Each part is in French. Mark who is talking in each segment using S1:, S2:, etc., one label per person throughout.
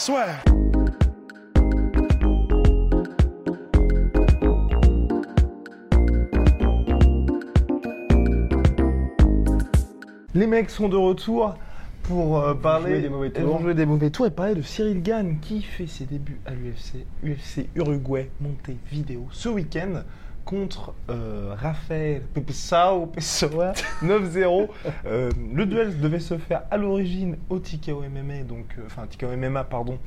S1: Swear. Les mecs sont de retour pour euh, parler
S2: jouer des mauvais
S1: Ils
S2: tours.
S1: vont jouer des mauvais tours et parler de Cyril Gann qui fait ses débuts à l'UFC, UFC Uruguay Montevideo ce week-end contre euh, Rafael Pessoa Pessoa 9-0. Euh, le duel devait se faire à l'origine au TKO MMA, donc euh, enfin TKO MMA pardon,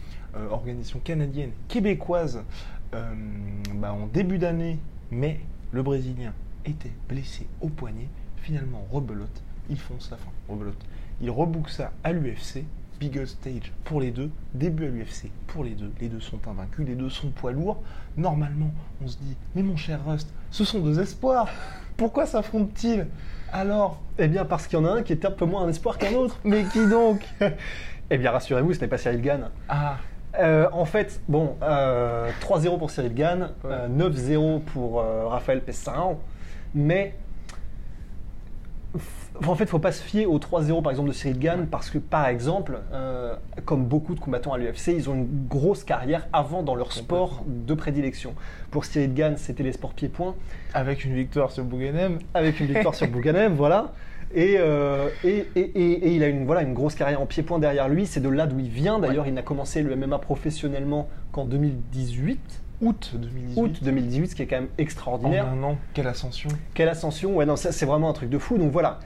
S1: organisation canadienne québécoise bah, en début d'année, mais le Brésilien était blessé au poignet. Finalement, rebelote, il fonce la fin, rebelote. Il rebook ça à l'UFC, stage pour les deux, début à l'UFC pour les deux. Les deux sont invaincus, les deux sont poids lourds. Normalement, on se dit, mais mon cher Rust, ce sont deux espoirs. Pourquoi s'affrontent-ils? Alors,
S2: Eh bien, parce qu'il y en a un qui est un peu moins un espoir qu'un autre.
S1: mais qui donc?
S2: Eh bien, rassurez-vous, ce n'est pas Cyril Gann.
S1: Ah,
S2: Euh, en fait, bon, euh, 3-0 pour Cyril Gann,
S1: Ouais.
S2: euh, 9-0 pour euh, Raphaël Pessin, mais en fait, il ne faut pas se fier aux 3-0 par exemple de Cyril Gann parce que par exemple, euh, comme beaucoup de combattants à l'UFC, ils ont une grosse carrière avant dans leur sport de prédilection. Pour Cyril Gann, c'était les sports pieds-points
S1: avec une victoire sur Bouganem.
S2: avec une victoire sur Bouganem, voilà. Et, euh, et, et- et- il a une, voilà, une grosse carrière en pied-point derrière lui. C'est de là d'où il vient. D'ailleurs, il n'a commencé le MMA professionnellement qu'en 2018,
S1: Août 2018.
S2: août 2018, ce qui est quand même
S1: En
S2: extraordinaire.
S1: un an, quelle ascension
S2: Quelle ascension Ouais, non, ça c'est vraiment un truc de fou. Donc voilà,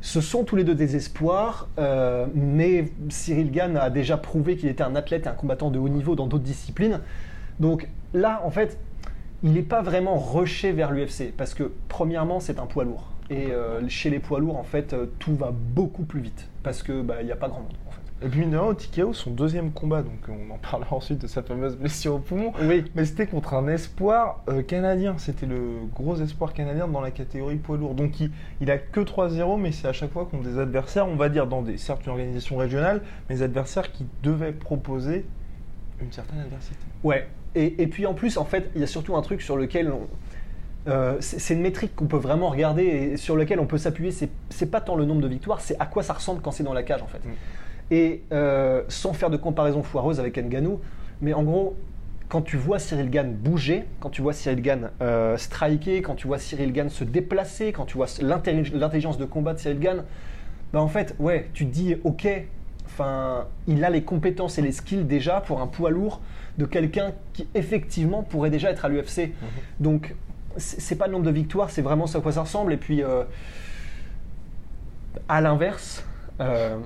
S2: ce sont tous les deux des espoirs, euh, mais Cyril Gann a déjà prouvé qu'il était un athlète et un combattant de haut niveau dans d'autres disciplines. Donc là, en fait, il n'est pas vraiment rushé vers l'UFC parce que premièrement, c'est un poids lourd. Et euh, chez les poids lourds, en fait, euh, tout va beaucoup plus vite parce que bah, il n'y a pas grand monde. En fait.
S1: Et puis, mine de rien, TKO, son deuxième combat, donc on en parlera ensuite de sa fameuse blessure au poumon.
S2: Oui.
S1: Mais c'était contre un espoir euh, canadien. C'était le gros espoir canadien dans la catégorie poids lourd. Donc il, il a que 3-0, mais c'est à chaque fois contre des adversaires, on va dire dans des certes une organisation régionale, mais des adversaires qui devaient proposer une certaine adversité.
S2: Ouais. Et, et puis en plus, en fait, il y a surtout un truc sur lequel on- euh, c'est une métrique qu'on peut vraiment regarder et sur lequel on peut s'appuyer. C'est pas tant le nombre de victoires, c'est à quoi ça ressemble quand c'est dans la cage en fait.
S1: Mm.
S2: Et euh, sans faire de comparaison foireuse avec Nganou, mais en gros, quand tu vois Cyril Gann bouger, quand tu vois Cyril Gann euh, striker, quand tu vois Cyril Gann se déplacer, quand tu vois l'intellig- l'intelligence de combat de Cyril Gann, bah en fait, ouais, tu te dis, ok, enfin, il a les compétences et les skills déjà pour un poids lourd de quelqu'un qui effectivement pourrait déjà être à l'UFC. Donc, c'est pas le nombre de victoires, c'est vraiment à quoi ça ressemble. Et puis, euh, à l'inverse, euh,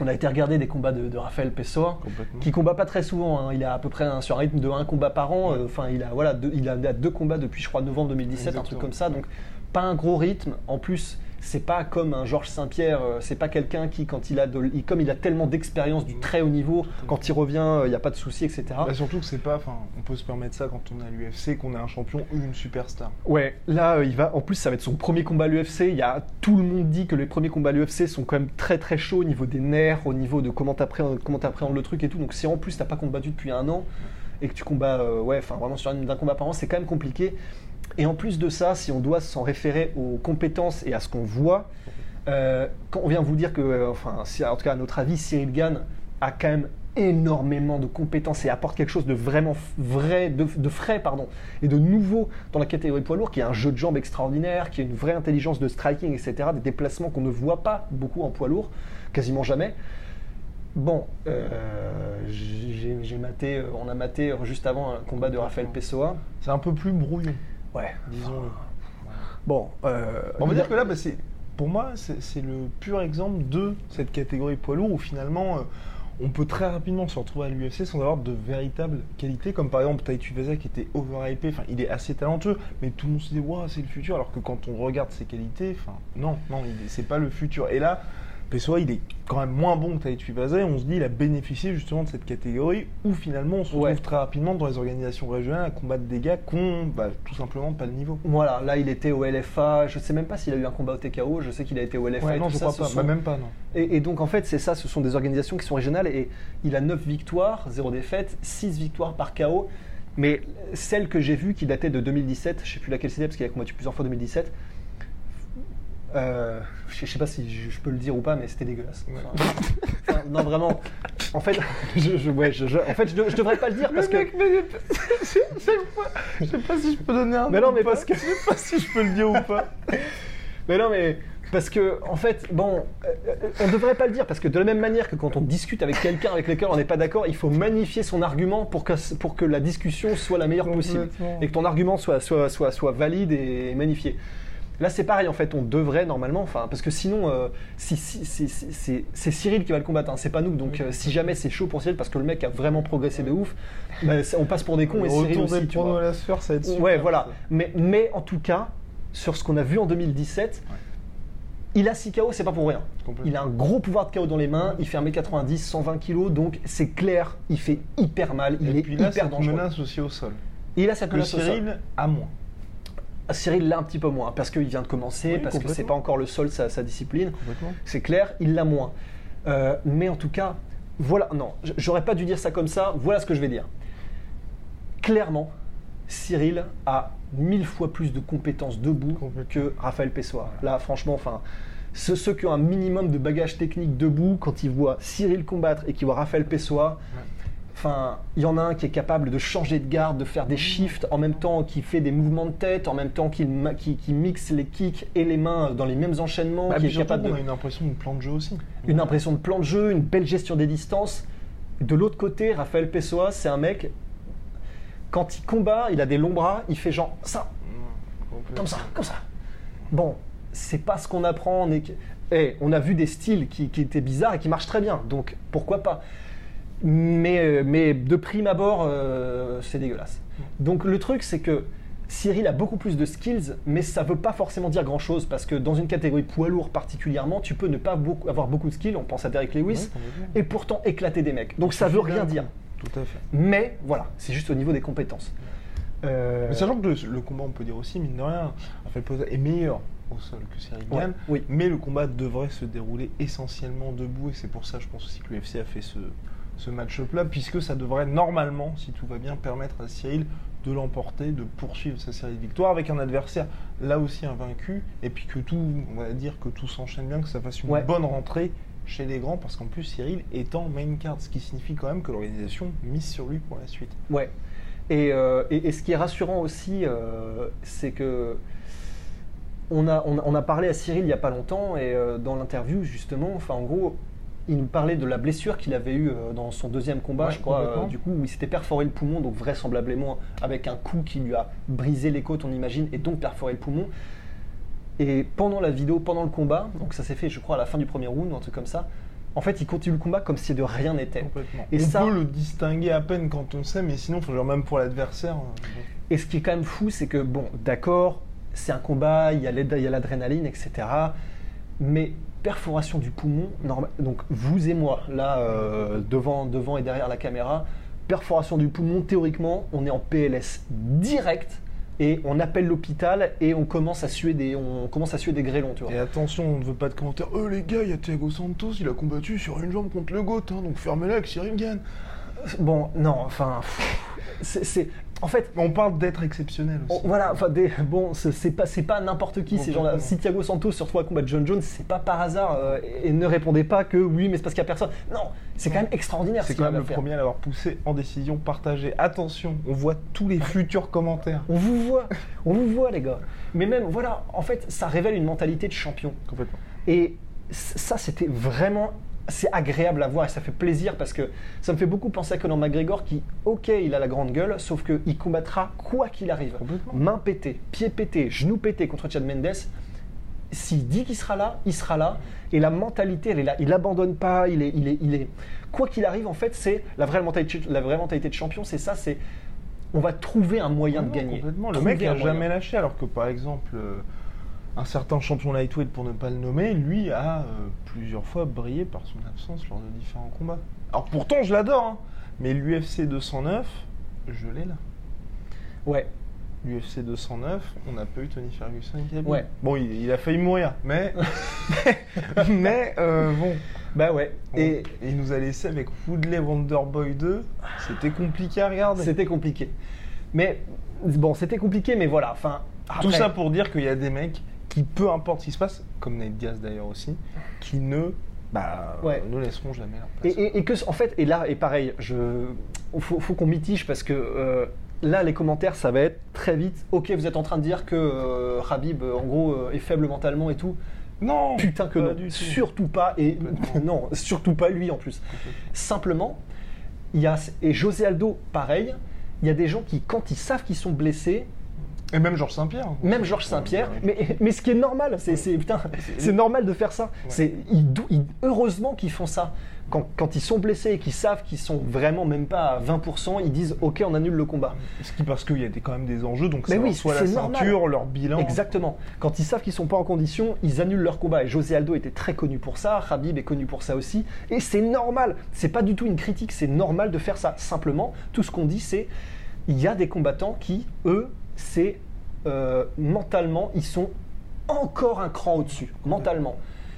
S2: on a été regarder des combats de, de Rafael Pessoa qui combat pas très souvent. hein. Il a à peu près un, sur un rythme de un combat par an. Enfin, il a voilà, deux, il a deux combats depuis je crois novembre 2017, un truc comme ça. Donc pas un gros rythme. En plus, c'est pas comme un Georges Saint-Pierre. euh, c'est pas quelqu'un qui, quand il a de, il- comme il a tellement d'expérience du très haut niveau, quand il revient, euh, il n'y a pas de souci, etc.
S1: Bah, surtout que c'est pas, enfin, on peut se permettre ça quand on est à l'UFC, qu'on est un champion ou une superstar.
S2: Ouais, là, euh, il va. En plus, ça va être son premier combat à l'UFC. Il y a tout le monde dit que les premiers combats à l'UFC sont quand même très très chauds au niveau des nerfs, au niveau de comment t'appréhendes comment t'appréhendes le truc et tout. Donc, si en plus t'as pas combattu depuis un an et que tu combats, euh, ouais, enfin vraiment sur un d'un combat par an, c'est quand même compliqué. Et en plus de ça, si on doit s'en référer aux compétences et à ce qu'on voit, euh, quand on vient vous dire que, euh, enfin, en tout cas à notre avis, Cyril Gann a quand même énormément de compétences et apporte quelque chose de vraiment vrai, de, frais pardon, et de nouveau dans la catégorie poids lourd, qui a un jeu de jambes extraordinaire, qui a une vraie intelligence de striking, etc., des déplacements qu'on ne voit pas beaucoup en poids lourd, quasiment jamais. Bon, euh, j'ai maté, on a maté juste avant un combat de Rafael Pessoa.
S1: C'est un peu plus brouillon,
S2: Ouais.
S1: disons-le.
S2: Bon, euh,
S1: On va dire que là, bah, c'est, pour moi, c'est, le pur exemple de cette catégorie poids lourd où finalement, euh, on peut très rapidement se retrouver à l'UFC sans avoir de véritables qualités, comme par exemple Tai Tuivasa qui était overhypé, enfin, il est assez talentueux, mais tout le monde se dit, waouh, c'est le futur, alors que quand on regarde ses qualités, enfin, non, non, c'est pas le futur. Et là, Pessoa, il est quand même moins bon que Taichi Vazai. On se dit, il a bénéficié justement de cette catégorie où finalement on se retrouve
S2: Ouais.
S1: très rapidement dans les organisations régionales à combattre des gars qui ont bah, tout simplement pas le niveau.
S2: Voilà, là il était au LFA, je sais même pas s'il a eu un combat au TKO, je sais qu'il a été au LFA.
S1: Ouais,
S2: et
S1: non,
S2: tout
S1: je
S2: ça,
S1: crois pas.
S2: sont-
S1: Bah, même pas, non.
S2: Et, et donc en fait c'est ça, ce sont des organisations qui sont régionales et il a 9 victoires, 0 défaites, 6 victoires par KO. Mais celle que j'ai vue qui datait de 2017, je sais plus laquelle c'était parce qu'il a combattu plusieurs fois 2017. Euh, je sais pas si je, peux le dire ou pas, mais c'était dégueulasse. Enfin, enfin, non vraiment. En fait, je, je- ouais, je- je- en fait, je, de- je devrais pas le dire parce que.
S1: mec, mais je sais pas si je peux donner un
S2: Mais non, mais
S1: pas.
S2: parce que-
S1: Je sais pas si je peux le dire ou pas.
S2: Mais non, mais parce que, en fait, bon, euh, euh, on ne devrait pas le dire parce que de la même manière que quand on discute avec quelqu'un avec lequel on n'est pas d'accord, il faut magnifier son argument pour que, pour que la discussion soit la meilleure possible et que ton argument soit, soit, soit, soit valide et magnifié. Là, c'est pareil, en fait, on devrait normalement, enfin, parce que sinon, euh, si, si- si- si- c'est Cyril qui va le combattre, hein, c'est pas nous. Donc, euh, si jamais c'est chaud pour Cyril, parce que le mec a vraiment progressé de ouf, bah, on passe pour des cons
S1: Le
S2: et Cyril aussi,
S1: des
S2: tu vois.
S1: à la sphère, ça va être super.
S2: Ouais, voilà.
S1: ça.
S2: Mais, mais en tout cas, sur ce qu'on a vu en 2017, il a 6 KO, c'est pas pour rien. Il a un gros pouvoir de KO dans les mains, il fait 1m90, 120 kg, donc c'est clair, il fait hyper mal, il
S1: Et
S2: est
S1: puis là,
S2: hyper dangereux.
S1: menace aussi au sol.
S2: Et il a cette menace au sol.
S1: Cyril a moins.
S2: Cyril l'a un petit peu moins, parce qu'il vient de commencer,
S1: Oui,
S2: parce que c'est pas encore le sol, sa, sa discipline. C'est clair, il l'a moins. Euh, mais en tout cas, voilà, non, j'aurais pas dû dire ça comme ça, voilà ce que je vais dire. Clairement, Cyril a mille fois plus de compétences debout que Raphaël Pessoa. Là, franchement, enfin, ceux, ceux qui ont un minimum de bagage technique debout, quand ils voient Cyril combattre et qu'ils voient Raphaël Pessoa, Enfin, il y en a un qui est capable de changer de garde, de faire des shifts en même temps, qui fait des mouvements de tête, en même temps qu'il qui, qui mixe les kicks et les mains dans les mêmes enchaînements,
S1: Bah,
S2: qui est capable de
S1: qu'on a une impression de plan de jeu aussi.
S2: une impression de plan de jeu, une belle gestion des distances. De l'autre côté, Raphaël Pessoa, c'est un mec, quand il combat, il a des longs bras, il fait genre ça, comme ça, comme ça. Bon, c'est pas ce qu'on apprend. On, est... Eh, on a vu des styles qui, qui étaient bizarres et qui marchent très bien, donc pourquoi pas mais, euh, mais de prime abord, euh, c'est dégueulasse. Donc le truc, c'est que Cyril a beaucoup plus de skills, mais ça veut pas forcément dire grand chose parce que dans une catégorie poids lourd particulièrement, tu peux ne pas beaucoup, avoir beaucoup de skills. On pense à Derek Lewis
S1: Ouais,
S2: et pourtant éclater des mecs. Donc ça veut
S1: suffit
S2: rien dire.
S1: Tout à fait.
S2: Mais voilà, c'est juste au niveau des compétences. Euh,
S1: Mais sachant que le, le combat, on peut dire aussi, mine de rien, est meilleur au sol que Cyril
S2: Ouais,
S1: Gann.
S2: oui.
S1: Mais le combat devrait se dérouler essentiellement debout. Et c'est pour ça, je pense aussi que l'UFC a fait ce, ce match-up-là, puisque ça devrait normalement, si tout va bien, permettre à Cyril de l'emporter, de poursuivre sa série de victoires avec un adversaire là aussi invaincu. Et puis que tout, on va dire que tout s'enchaîne bien, que ça fasse une
S2: Ouais.
S1: bonne rentrée chez les grands, parce qu'en plus, Cyril est en main card, ce qui signifie quand même que l'organisation mise sur lui pour la suite.
S2: Ouais. Et, euh, et- et ce qui est rassurant aussi, euh, c'est que on a, on, a, on a parlé à Cyril il n'y a pas longtemps et euh, dans l'interview justement, enfin en gros, il nous parlait de la blessure qu'il avait eue euh, dans son deuxième combat,
S1: Ouais,
S2: je crois, euh, du coup où il s'était perforé le poumon, donc vraisemblablement avec un coup qui lui a brisé les côtes, on imagine, et donc perforé le poumon. Et pendant la vidéo, pendant le combat, donc ça s'est fait, je crois, à la fin du premier round, ou un truc comme ça. En fait, il continue le combat comme si de rien n'était. Et
S1: on
S2: ça-
S1: peut le distinguer à peine quand on sait, mais sinon, genre même pour l'adversaire. euh,
S2: Et ce qui est quand même fou, c'est que, bon, d'accord, c'est un combat, il y a l'adrénaline, etc. Mais perforation du poumon, donc vous et moi, là, euh, devant, devant et derrière la caméra, perforation du poumon, théoriquement, on est en PLS direct et on appelle l'hôpital et on commence à suer des, on commence grêlons, tu vois.
S1: Et attention, on ne veut pas de commentaires. Oh les gars, il y a Thiago Santos, il a combattu sur une jambe contre le GOAT, hein, donc fermez-la avec Gann.
S2: Bon, non, enfin, c'est, en fait,
S1: On parle d'être exceptionnel aussi.
S2: voilà, enfin, des, bon, c'est pas, pas n'importe qui ces gens-là. Si Thiago Santos se retrouve à combattre John Jones, c'est pas par hasard. euh, et, et ne répondez pas que oui, mais c'est parce qu'il y a personne. Non, c'est quand même extraordinaire.
S1: C'est
S2: ce qu'il
S1: quand même le
S2: faire.
S1: premier à l'avoir poussé en décision partagée. Attention, on voit tous les futurs commentaires.
S2: On vous voit, on vous voit, les gars. Mais même, voilà, en fait, ça révèle une mentalité de champion.
S1: Complètement.
S2: Et ça, c'était vraiment. C'est agréable à voir et ça fait plaisir parce que ça me fait beaucoup penser à Conor McGregor qui, ok, il a la grande gueule, sauf qu'il combattra quoi qu'il arrive. Main pétée, pied pété, genou pété contre Chad Mendes. S'il dit qu'il sera là, il sera là. Et la mentalité, elle est là. Il abandonne pas. Il est, il est, il est. Quoi qu'il arrive, en fait, c'est la vraie mentalité. La vraie mentalité de champion, c'est ça. C'est on va trouver un moyen de
S1: Non,
S2: gagner.
S1: Complètement. Le
S2: Trouver
S1: mec
S2: un
S1: a
S2: moyen.
S1: jamais lâché, alors que par exemple, euh, un certain champion lightweight, pour ne pas le nommer, lui a euh, plusieurs fois brillé par son absence lors de différents combats. Alors pourtant, je l'adore, hein, mais l'UFC 209, je l'ai là.
S2: Ouais.
S1: L'UFC 209, on n'a pas eu Tony Ferguson qui.
S2: Ouais.
S1: Bon, il, il a failli mourir, mais. mais, euh, bon.
S2: Bah ouais.
S1: Et
S2: Et
S1: il nous a laissé avec Woodley Wonderboy 2. C'était compliqué à regarder.
S2: c'était compliqué. Mais bon, c'était compliqué, mais voilà. Enfin,
S1: Tout ça pour dire qu'il y a des mecs qui, peu importe ce qui se passe, comme Nate Diaz d'ailleurs aussi, qui ne, bah,
S2: Ouais.
S1: ne laisseront jamais leur place.
S2: et- et que, en fait, et là, et pareil, je, faut, faut qu'on mitige parce que euh, là, les commentaires, ça va être très vite. Ok, vous êtes en train de dire que euh, Habib, euh, en gros, euh, est faible mentalement et tout.
S1: Non
S2: Putain que non, surtout pas. Et non, surtout pas lui en plus. Simplement, il y a et José Aldo, pareil. Il y a des gens qui, quand ils savent qu'ils sont blessés,
S1: Et même Georges Saint-Pierre.
S2: même Georges Saint-Pierre, mais, mais ce qui est normal, c'est c'est- putain, c'est normal de faire ça. C'est heureusement qu'ils font ça. Quand, quand ils sont blessés et qu'ils savent qu'ils sont vraiment même pas à 20%, ils disent ok, on annule le combat.
S1: Parce qu'il y a des, quand même des enjeux, donc ça
S2: oui,
S1: soit la
S2: c'est normal.
S1: ceinture, leur bilan.
S2: Exactement. Quand ils savent qu'ils sont pas en condition, ils annulent leur combat. Et José Aldo était très connu pour ça, Khabib est connu pour ça aussi. Et c'est normal. C'est pas du tout une critique, c'est normal de faire ça. Simplement, tout ce qu'on dit, c'est il y a des combattants qui, eux, c'est euh, mentalement, ils sont encore un cran au-dessus, mentalement.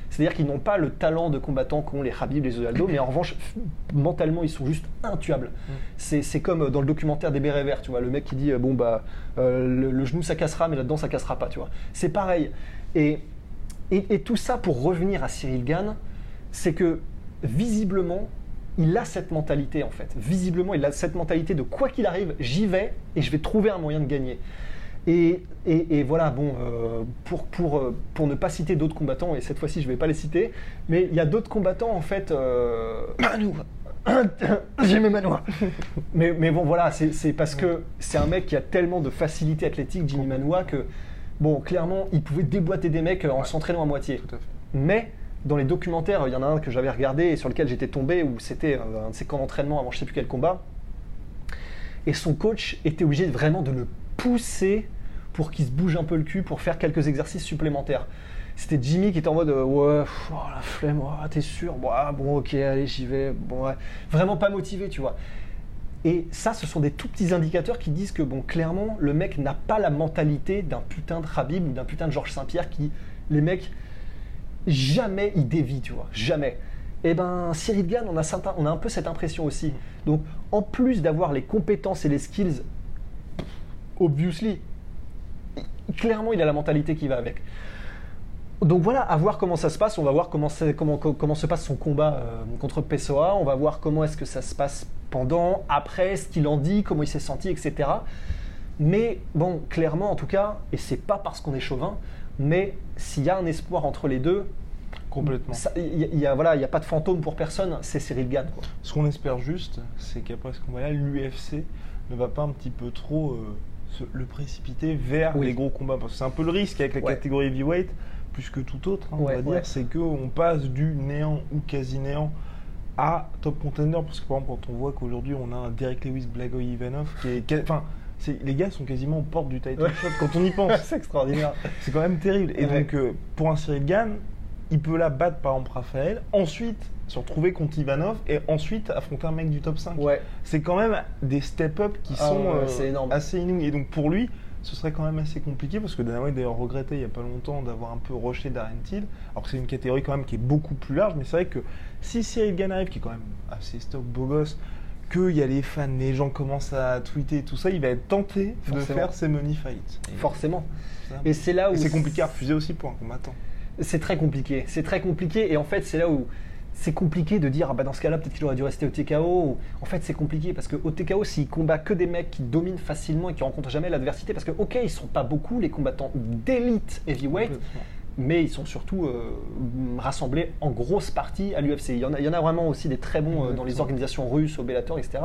S2: C'est-à-dire qu'ils n'ont pas le talent de combattants qu'ont les Khabib, les José Aldo, mais en revanche, mentalement, ils sont juste intuables. C'est c'est comme euh, dans le documentaire des Bérets Verts, tu vois, le mec qui dit euh, bon bah euh, le, le genou ça cassera, mais là-dedans ça cassera pas, tu vois. C'est pareil. Et, et, et tout ça pour revenir à Cyril Gann, c'est que visiblement il a cette mentalité en fait. Visiblement il a cette mentalité de quoi qu'il arrive, j'y vais et je vais trouver un moyen de gagner. Et, et- et voilà, bon, euh, pour, pour, euh, pour ne pas citer d'autres combattants, et cette fois-ci je ne vais pas les citer, mais il y a d'autres combattants en fait. Euh... Manu J'ai mes manoirs mais, mais bon, voilà, c'est parce que c'est un mec qui a tellement de facilité athlétique, Jimmy Manoa, que, bon, clairement, il pouvait déboîter des mecs euh, en s'entraînant à moitié.
S1: Tout à fait.
S2: Mais dans les documentaires, il y en a un que j'avais regardé et sur lequel j'étais tombé, où c'était euh, un de ses camps d'entraînement avant je sais plus quel combat. Et son coach était obligé vraiment de le pousser pour qu'il se bouge un peu le cul pour faire quelques exercices supplémentaires. C'était Jimmy qui était en mode euh, ouais, oh, la flemme, oh, t'es sûr? Bon, ah, bon, ok, allez, j'y vais. Bon. Vraiment pas motivé, tu vois. Et ça, ce sont des tout petits indicateurs qui disent que, bon, clairement, le mec n'a pas la mentalité d'un putain de Khabib ou d'un putain de Georges Saint-Pierre qui, les mecs, jamais ils dévient, tu vois, jamais. Et ben, Cyril Gann, on a, on a un peu cette impression aussi. Donc, en plus d'avoir les compétences et les skills, obviously, clairement, il a la mentalité qui va avec. Donc voilà, à voir comment ça se passe. On va voir comment se passe son combat euh, contre Pessoa. On va voir comment est-ce que ça se passe pendant, après, ce qu'il en dit, comment il s'est senti, etc. Mais bon, clairement, en tout cas, et c'est pas parce qu'on est chauvin, mais s'il y a un espoir entre les deux,
S1: Complètement.
S2: il y, a- voilà, a pas de fantôme pour personne. C'est Cyril Gann. Quoi.
S1: Ce qu'on espère juste, c'est qu'après ce combat-là, l'UFC ne va pas un petit peu trop euh, se- le précipiter vers
S2: Oui.
S1: les gros combats. Parce que c'est un peu le risque avec la
S2: Ouais.
S1: catégorie heavyweight, plus que tout autre, hein, on va
S2: ouais.
S1: dire, c'est qu'on passe du néant ou quasi néant à top contender. Parce que par exemple, quand on voit qu'aujourd'hui on a un Derek Lewis Blagoy Ivanov qui est. Enfin, les gars sont quasiment aux portes du title
S2: Ouais.
S1: shot quand on y pense.
S2: c'est extraordinaire.
S1: C'est quand même terrible. Et
S2: Ouais.
S1: donc, euh, pour un Cyril Gann, il peut là battre par exemple Raphaël, ensuite se retrouver contre Ivanov et ensuite affronter un mec du top 5.
S2: Ouais.
S1: C'est quand même des step-up qui
S2: Ah
S1: sont euh, assez inouïs. Et donc, pour lui, ce serait quand même assez compliqué parce que Dana White d'ailleurs regrettait il n'y a pas longtemps d'avoir un peu rushé Darren Till, alors que c'est une catégorie quand même qui est beaucoup plus large. Mais c'est vrai que si Cyril Gann arrive, qui est quand même assez stock beau gosse, qu'il y a les fans, les gens commencent à tweeter et tout ça, il va être tenté de faire ses money fights. Et
S2: Forcément. Et c'est là où
S1: c'est compliqué à refuser aussi pour un combattant.
S2: C'est très compliqué. C'est très compliqué. Et en fait, c'est là où c'est compliqué de dire ah bah dans ce cas-là peut-être qu'il aurait dû rester au TKO. En fait, c'est compliqué parce que au TKO, s'il combat que des mecs qui dominent facilement et qui rencontrent jamais l'adversité, parce que ok, ils sont pas beaucoup les combattants d'élite heavyweight. Mais ils sont surtout euh, rassemblés en grosse partie à l'UFC. Il, y en a- il y en a vraiment aussi des très bons euh, dans les organisations russes, au Bellator, etc.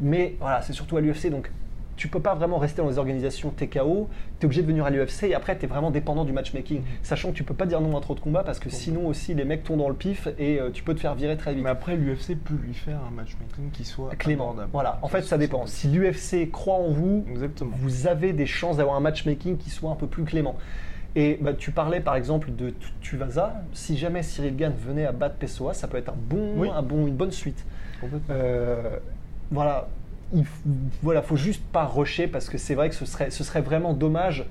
S2: Mais voilà, c'est surtout à l'UFC. Donc tu peux pas vraiment rester dans les organisations TKO, tu es obligé de venir à l'UFC et après tu es vraiment dépendant du matchmaking. Sachant que tu peux pas dire non à trop de combats parce que sinon aussi les mecs tombent dans le pif et euh, tu peux te faire virer très vite.
S1: Mais après, l'UFC peut lui faire un matchmaking qui soit
S2: Clément.
S1: abordable.
S2: Voilà, en fait ça dépend. Si l'UFC croit en vous,
S1: Exactement.
S2: vous avez des chances d'avoir un matchmaking qui soit un peu plus clément. Et bah, tu parlais par exemple de Tu- Tuvasa. Si jamais Cyril Gann venait à battre Pessoa, ça peut être un bon,
S1: Oui.
S2: un bon, une bonne suite. Euh, voilà, il voilà, faut juste pas rusher parce que c'est vrai que ce serait, ce serait vraiment dommage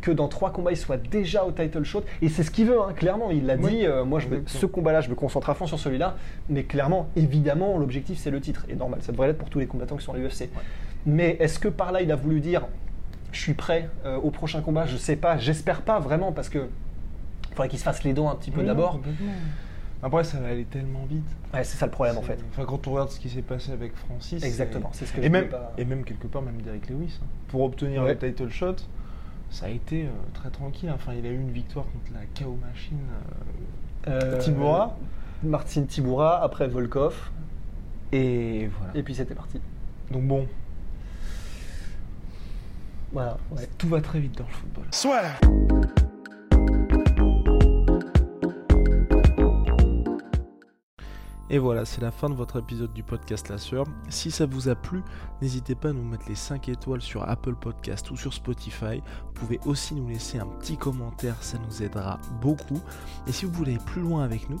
S2: que dans trois combats il soit déjà au title shot. Et c'est ce qu'il veut hein, clairement il l'a
S1: Oui,
S2: dit euh, moi je ce combat là je me concentre à fond sur celui-là. Mais clairement évidemment l'objectif c'est le titre. Et normal ça devrait l'être pour tous les combattants qui sont à l'UFC mais est-ce que par là il a voulu dire je suis prêt euh, au prochain combat je sais pas j'espère pas vraiment parce que faudrait qu'il se fasse les dents un petit peu
S1: Oui,
S2: d'abord.
S1: Après, ça va aller tellement vite.
S2: ouais, c'est ça le problème en fait
S1: Enfin, quand on regarde ce qui s'est passé avec Francis.
S2: exactement c'est ce que
S1: Et
S2: je
S1: même,
S2: pas-
S1: et même quelque part, même Derek Lewis. hein. Pour obtenir
S2: Ouais.
S1: le title shot, ça a été euh, très tranquille. Enfin, il a eu une victoire contre la KO Machine. euh,
S2: Euh,
S1: Tibura.
S2: Martin Tibura, après Volkov,
S1: Et voilà.
S2: et puis c'était parti.
S1: Donc bon,
S2: Voilà. ouais.
S1: tout va très vite dans le football. Et voilà, c'est la fin de votre épisode du podcast La Sœur. Si ça vous a plu, n'hésitez pas à nous mettre les 5 étoiles sur Apple Podcast ou sur Spotify. Vous pouvez aussi nous laisser un petit commentaire, ça nous aidera beaucoup. Et si vous voulez aller plus loin avec nous,